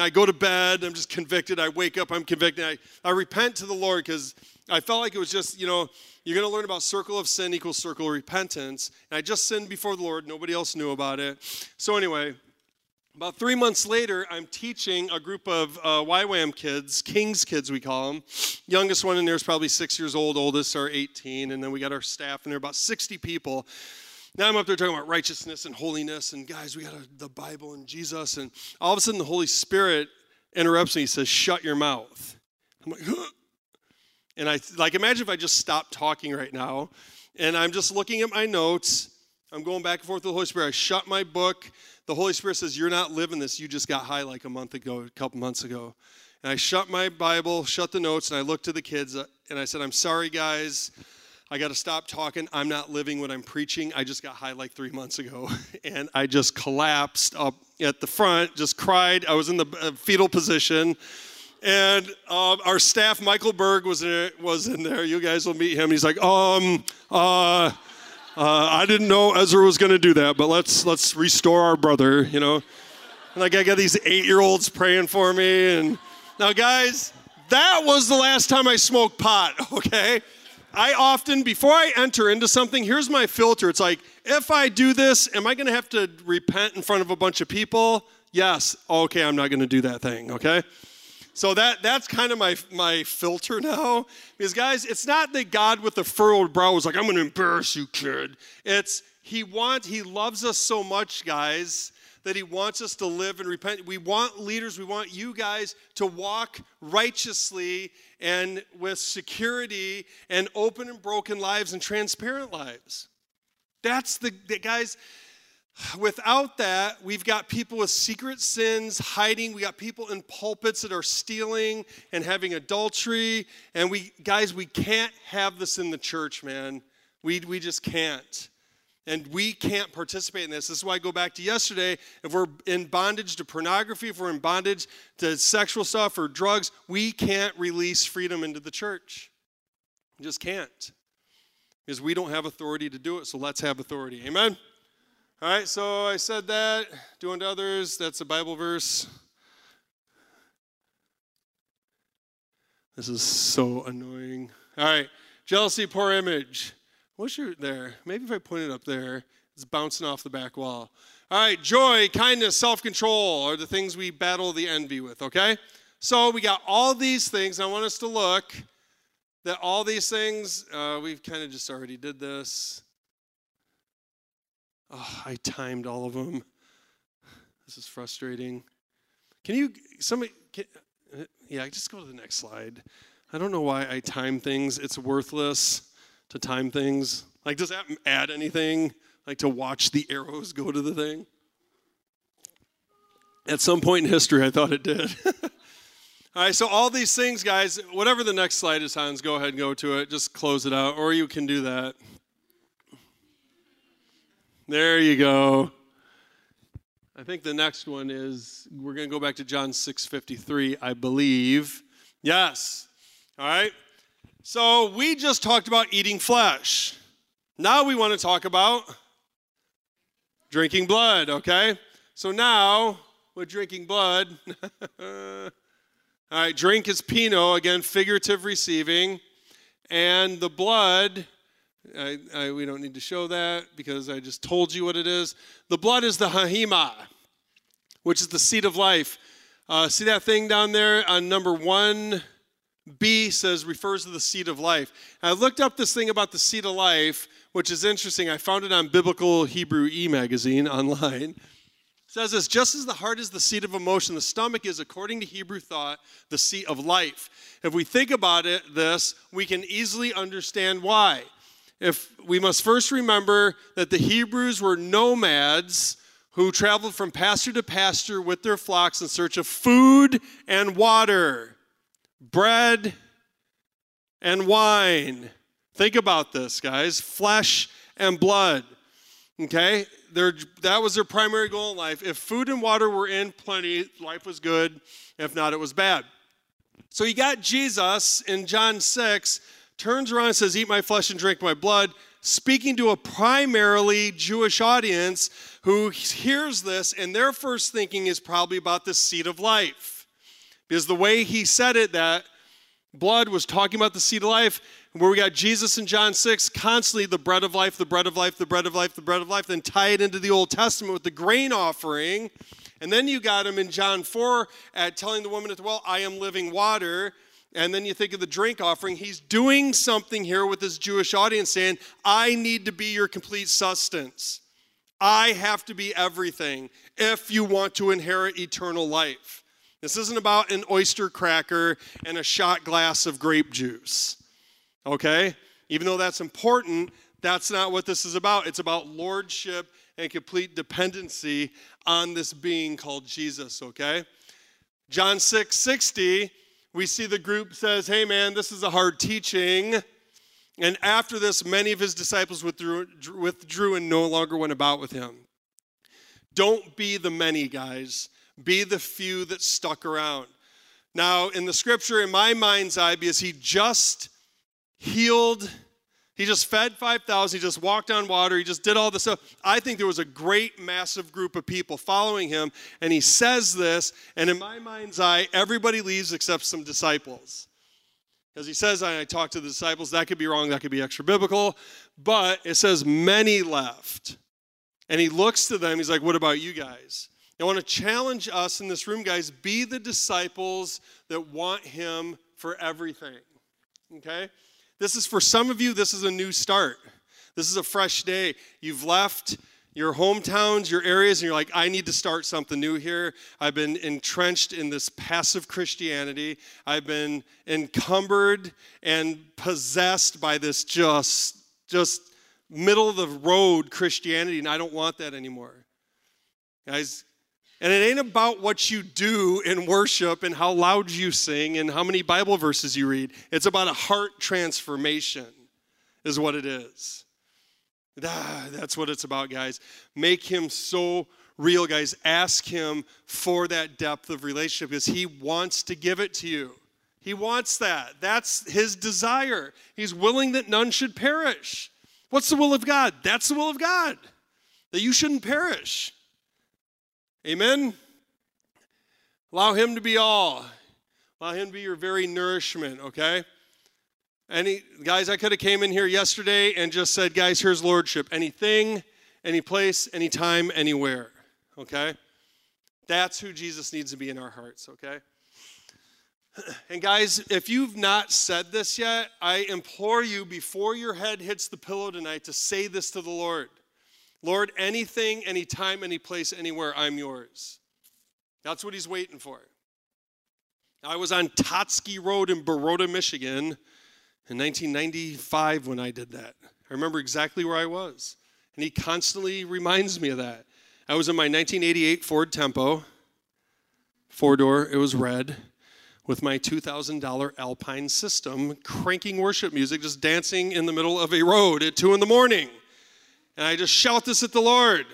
Speaker 2: I go to bed, I'm just convicted. I wake up, I'm convicted. I, I repent to the Lord because I felt like it was just, you know, you're going to learn about circle of sin equals circle of repentance. And I just sinned before the Lord. Nobody else knew about it. So, anyway, about three months later, I'm teaching a group of uh, YWAM kids, King's kids, we call them. Youngest one in there is probably six years old, oldest are 18. And then we got our staff, and there are about 60 people. Now I'm up there talking about righteousness and holiness, and guys, we got the Bible and Jesus, and all of a sudden the Holy Spirit interrupts me. He says, "Shut your mouth." I'm like, huh? and I like imagine if I just stopped talking right now, and I'm just looking at my notes. I'm going back and forth with the Holy Spirit. I shut my book. The Holy Spirit says, "You're not living this. You just got high like a month ago, a couple months ago." And I shut my Bible, shut the notes, and I looked to the kids, uh, and I said, "I'm sorry, guys." I got to stop talking. I'm not living what I'm preaching. I just got high like three months ago. <laughs> And I just collapsed up at the front, just cried. I was in the uh, fetal position. And uh, our staff, Michael Berg, was in, was in there. You guys will meet him. He's like, um, uh, uh, I didn't know Ezra was going to do that, but let's let's restore our brother, you know. like I got these eight year olds praying for me. And now, guys, that was the last time I smoked pot, <laughs> okay? I often, before I enter into something, here's my filter. It's like, if I do this, am I going to have to repent in front of a bunch of people? Yes. Okay, I'm not going to do that thing, okay? So that that's kind of my my filter now. Because guys, it's not that God with the furrowed brow was like, I'm going to embarrass you, kid. It's he wants he loves us so much, guys, that he wants us to live and repent. We want leaders, we want you guys to walk righteously and with security and open and broken lives and transparent lives. That's the, the guys. Without that, we've got people with secret sins hiding. We got people in pulpits that are stealing and having adultery. And we, guys, we can't have this in the church, man. We, we just can't. And we can't participate in this. This is why I go back to yesterday. If we're in bondage to pornography, if we're in bondage to sexual stuff or drugs, we can't release freedom into the church. We just can't. Because we don't have authority to do it, so let's have authority. Amen? All right, so I said that. Do unto others, that's a Bible verse. This is so annoying. All right, jealousy, poor image. What's your there? Maybe if I point it up there, it's bouncing off the back wall. All right, joy, kindness, self control are the things we battle the envy with, okay? So we got all these things. I want us to look that all these things, uh, we've kind of just already did this. Oh, I timed all of them. This is frustrating. Can you, somebody, can, uh, yeah, just go to the next slide. I don't know why I time things. It's worthless to time things. Like, does that add anything? Like to watch the arrows go to the thing? At some point in history, I thought it did. <laughs> all right, so all these things, guys, whatever the next slide is, Hans, go ahead and go to it. Just close it out, or you can do that. There you go. I think the next one is we're going to go back to John 6:53, I believe. Yes. All right. So we just talked about eating flesh. Now we want to talk about drinking blood, okay? So now with drinking blood, <laughs> all right, drink is pino, again, figurative receiving, and the blood I, I, we don't need to show that because I just told you what it is. The blood is the haima, which is the seed of life. Uh, see that thing down there on number one? B says refers to the seed of life. I looked up this thing about the seed of life, which is interesting. I found it on Biblical Hebrew E magazine <laughs> online. It says this just as the heart is the seat of emotion, the stomach is, according to Hebrew thought, the seat of life. If we think about it, this, we can easily understand why if we must first remember that the Hebrews were nomads who traveled from pasture to pasture with their flocks in search of food and water, bread and wine. Think about this, guys flesh and blood. Okay? Their, that was their primary goal in life. If food and water were in plenty, life was good. If not, it was bad. So you got Jesus in John 6 turns around and says, Eat my flesh and drink my blood, speaking to a primarily Jewish audience who hears this, and their first thinking is probably about the seed of life. Because the way he said it, that blood was talking about the seed of life, where we got Jesus in John 6, constantly the bread of life, the bread of life, the bread of life, the bread of life, then tie it into the Old Testament with the grain offering. And then you got him in John 4 at telling the woman at the well, I am living water. And then you think of the drink offering. He's doing something here with his Jewish audience saying, I need to be your complete sustenance. I have to be everything if you want to inherit eternal life. This isn't about an oyster cracker and a shot glass of grape juice. Okay? Even though that's important, that's not what this is about. It's about lordship and complete dependency on this being called Jesus, okay? John 6 60 we see the group says, Hey, man, this is a hard teaching. And after this, many of his disciples withdrew, withdrew and no longer went about with him. Don't be the many, guys. Be the few that stuck around. Now, in the scripture, in my mind's eye, because he just healed, He just fed 5,000. He just walked on water. He just did all this stuff. I think there was a great, massive group of people following him. And he says this, and in my mind's eye, everybody leaves except some disciples. Because he says, I talked to the disciples, that could be wrong, that could be extra biblical. But it says, many left. And he looks to them, he's like, What about you guys? I want to challenge us in this room, guys be the disciples that want him for everything. Okay? This is for some of you, this is a new start. This is a fresh day. You've left your hometowns, your areas, and you're like, I need to start something new here. I've been entrenched in this passive Christianity. I've been encumbered and possessed by this just, just middle of the road Christianity, and I don't want that anymore. Guys, and it ain't about what you do in worship and how loud you sing and how many Bible verses you read. It's about a heart transformation, is what it is. That's what it's about, guys. Make him so real, guys. Ask him for that depth of relationship because he wants to give it to you. He wants that. That's his desire. He's willing that none should perish. What's the will of God? That's the will of God, that you shouldn't perish. Amen? Allow him to be all. Allow him to be your very nourishment, okay? Any guys, I could have came in here yesterday and just said, guys, here's lordship. Anything, any place, anytime, anywhere. Okay? That's who Jesus needs to be in our hearts, okay? <clears throat> And guys, if you've not said this yet, I implore you before your head hits the pillow tonight to say this to the Lord. Lord, anything, anytime, any place, anywhere, I'm yours. That's what he's waiting for. I was on Totzke Road in Baroda, Michigan in 1995 when I did that. I remember exactly where I was. And he constantly reminds me of that. I was in my 1988 Ford Tempo, four door, it was red, with my $2,000 Alpine system, cranking worship music, just dancing in the middle of a road at 2 in the morning. And I just shout this at the Lord.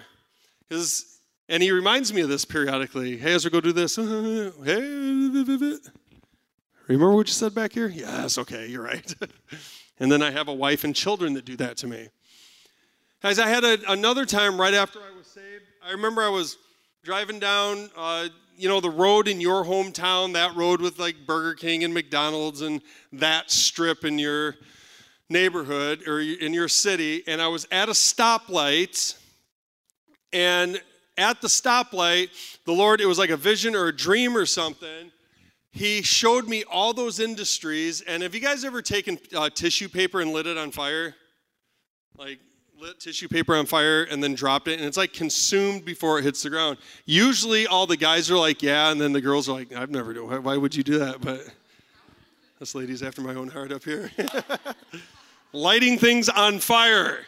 Speaker 2: And he reminds me of this periodically. Hey, Ezra, go do this. <laughs> Hey, Remember what you said back here? Yes, okay, you're right. <laughs> and then I have a wife and children that do that to me. Guys, I had a, another time right after I was saved. I remember I was driving down, uh, you know, the road in your hometown, that road with like Burger King and McDonald's and that strip in your neighborhood or in your city. And I was at a stoplight. And at the stoplight, the Lord, it was like a vision or a dream or something he showed me all those industries. And have you guys ever taken uh, tissue paper and lit it on fire? Like lit tissue paper on fire and then dropped it, and it's like consumed before it hits the ground. Usually, all the guys are like, "Yeah," and then the girls are like, "I've never done. Why, why would you do that?" But this lady's after my own heart up here. <laughs> Lighting things on fire.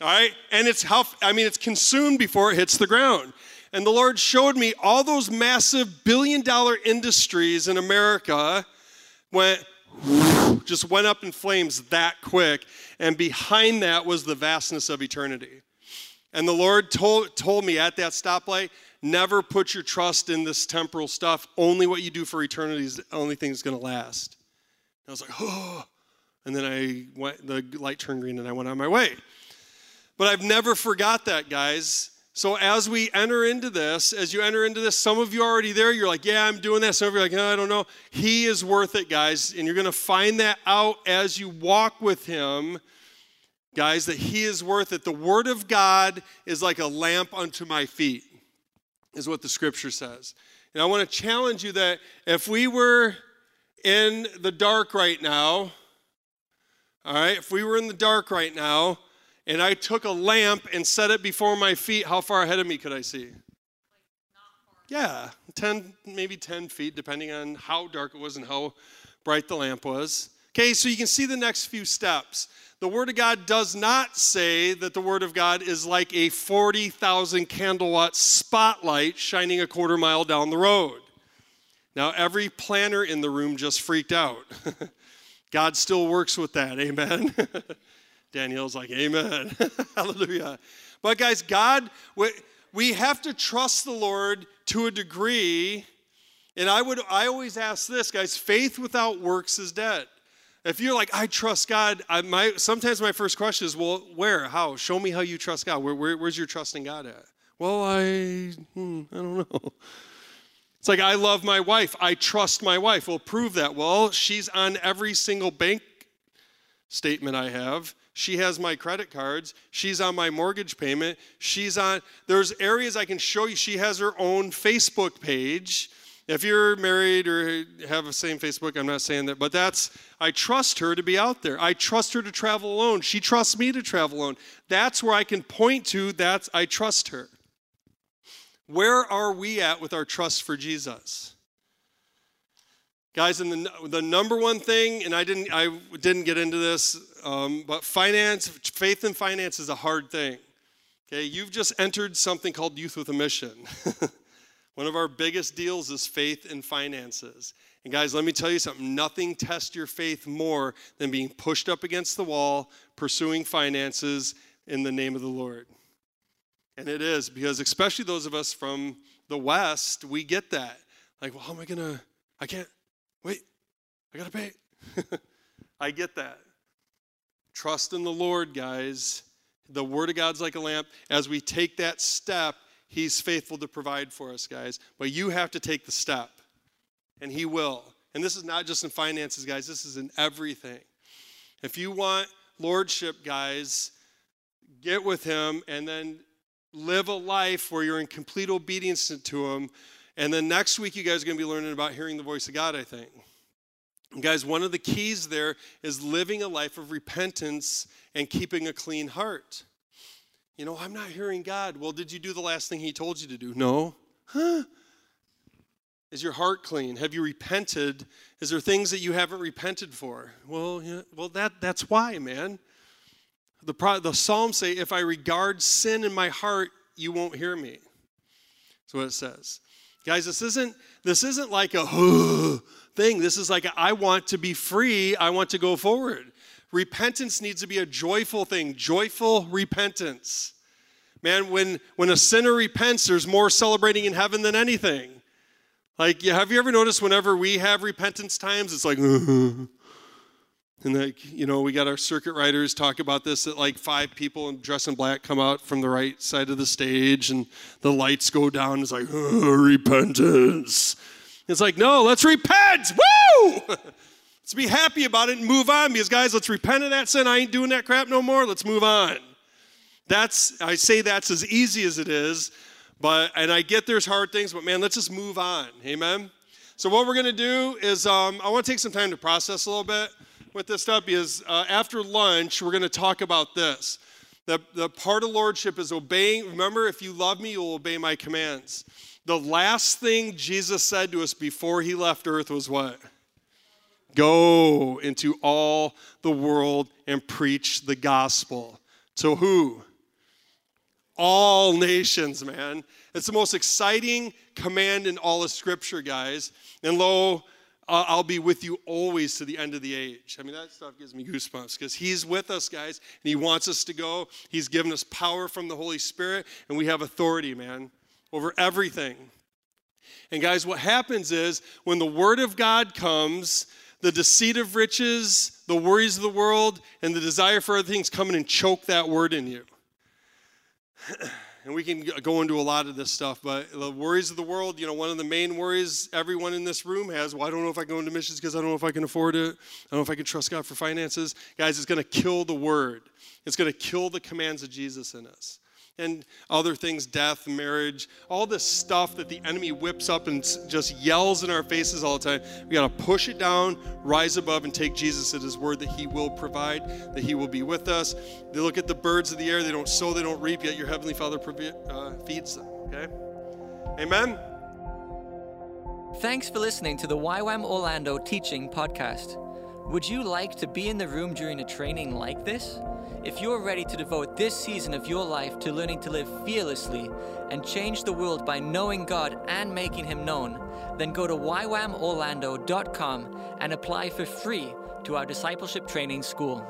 Speaker 2: All right, and it's how I mean, it's consumed before it hits the ground. And the Lord showed me all those massive billion dollar industries in America went just went up in flames that quick. And behind that was the vastness of eternity. And the Lord told, told me at that stoplight, never put your trust in this temporal stuff. Only what you do for eternity is the only thing that's going to last. And I was like, oh. And then I went, the light turned green and I went on my way. But I've never forgot that, guys. So as we enter into this, as you enter into this, some of you are already there. You're like, yeah, I'm doing that. Some of you are like, I don't know. He is worth it, guys. And you're going to find that out as you walk with him, guys, that he is worth it. The word of God is like a lamp unto my feet, is what the scripture says. And I want to challenge you that if we were in the dark right now, all right, if we were in the dark right now, and I took a lamp and set it before my feet, how far ahead of me could I see? Yeah, 10, maybe 10 feet, depending on how dark it was and how bright the lamp was. Okay, so you can see the next few steps. The Word of God does not say that the Word of God is like a 40,000 candle watt spotlight shining a quarter mile down the road. Now, every planner in the room just freaked out. <laughs> God still works with that, amen? <laughs> Danielle's like, Amen. <laughs> Hallelujah. But guys, God, we have to trust the Lord to a degree. And I would I always ask this, guys, faith without works is dead. If you're like, I trust God, I, my, sometimes my first question is, well, where? How? Show me how you trust God. Where, where, where's your trust in God at? Well, I, hmm, I don't know. <laughs> It's like, I love my wife. I trust my wife. Well, prove that. Well, she's on every single bank statement I have. She has my credit cards. She's on my mortgage payment. She's on, there's areas I can show you. She has her own Facebook page. If you're married or have the same Facebook, I'm not saying that, but that's, I trust her to be out there. I trust her to travel alone. She trusts me to travel alone. That's where I can point to that's, I trust her. Where are we at with our trust for Jesus? Guys, and the, the number one thing, and I didn't, I didn't get into this, um, but finance, faith in finance is a hard thing. Okay, you've just entered something called Youth with a Mission. <laughs> One of our biggest deals is faith and finances. And guys, let me tell you something nothing tests your faith more than being pushed up against the wall, pursuing finances in the name of the Lord. And it is because, especially those of us from the West, we get that. Like, well, how am I going to? I can't, wait, I got to pay. <laughs> I get that. Trust in the Lord, guys. The Word of God's like a lamp. As we take that step, He's faithful to provide for us, guys. But you have to take the step, and He will. And this is not just in finances, guys, this is in everything. If you want lordship, guys, get with Him and then live a life where you're in complete obedience to Him. And then next week, you guys are going to be learning about hearing the voice of God, I think. And guys, one of the keys there is living a life of repentance and keeping a clean heart. You know, I'm not hearing God. Well, did you do the last thing He told you to do? No. Huh? Is your heart clean? Have you repented? Is there things that you haven't repented for? Well, yeah, well, that, that's why, man. The, the Psalms say, if I regard sin in my heart, you won't hear me. That's what it says. Guys, this isn't, this isn't like a thing. This is like, a, I want to be free. I want to go forward. Repentance needs to be a joyful thing, joyful repentance. Man, when, when a sinner repents, there's more celebrating in heaven than anything. Like, have you ever noticed whenever we have repentance times, it's like, and like, you know, we got our circuit riders talk about this that like five people in dress in black come out from the right side of the stage and the lights go down. It's like, oh, repentance. It's like, no, let's repent. Woo! <laughs> Let's be happy about it and move on because, guys, let's repent of that sin. I ain't doing that crap no more. Let's move on. That's, I say that's as easy as it is, but, and I get there's hard things, but man, let's just move on. Amen? So, what we're going to do is, um, I want to take some time to process a little bit with this stuff is uh, after lunch, we're going to talk about this. The, the part of lordship is obeying. Remember, if you love me, you'll obey my commands. The last thing Jesus said to us before he left earth was what? Go into all the world and preach the gospel. To who? All nations, man. It's the most exciting command in all of Scripture, guys. And lo, I'll be with you always to the end of the age. I mean, that stuff gives me goosebumps because He's with us, guys, and He wants us to go. He's given us power from the Holy Spirit, and we have authority, man, over everything. And, guys, what happens is when the Word of God comes, the deceit of riches, the worries of the world, and the desire for other things come in and choke that word in you. <clears throat> and we can go into a lot of this stuff, but the worries of the world, you know, one of the main worries everyone in this room has well, I don't know if I go into missions because I don't know if I can afford it. I don't know if I can trust God for finances. Guys, it's going to kill the word, it's going to kill the commands of Jesus in us and other things death, marriage, all this stuff that the enemy whips up and just yells in our faces all the time. We got to push it down, rise above, and take Jesus at his word that he will provide, that he will be with us. They look at the birds of the air, they don't sow, they don't reap, yet your heavenly Father uh, feeds them. Okay? Amen?
Speaker 1: Thanks for listening to the YWAM Orlando Teaching Podcast. Would you like to be in the room during a training like this? If you're ready to devote this season of your life to learning to live fearlessly and change the world by knowing God and making Him known, then go to ywamorlando.com and apply for free to our discipleship training school.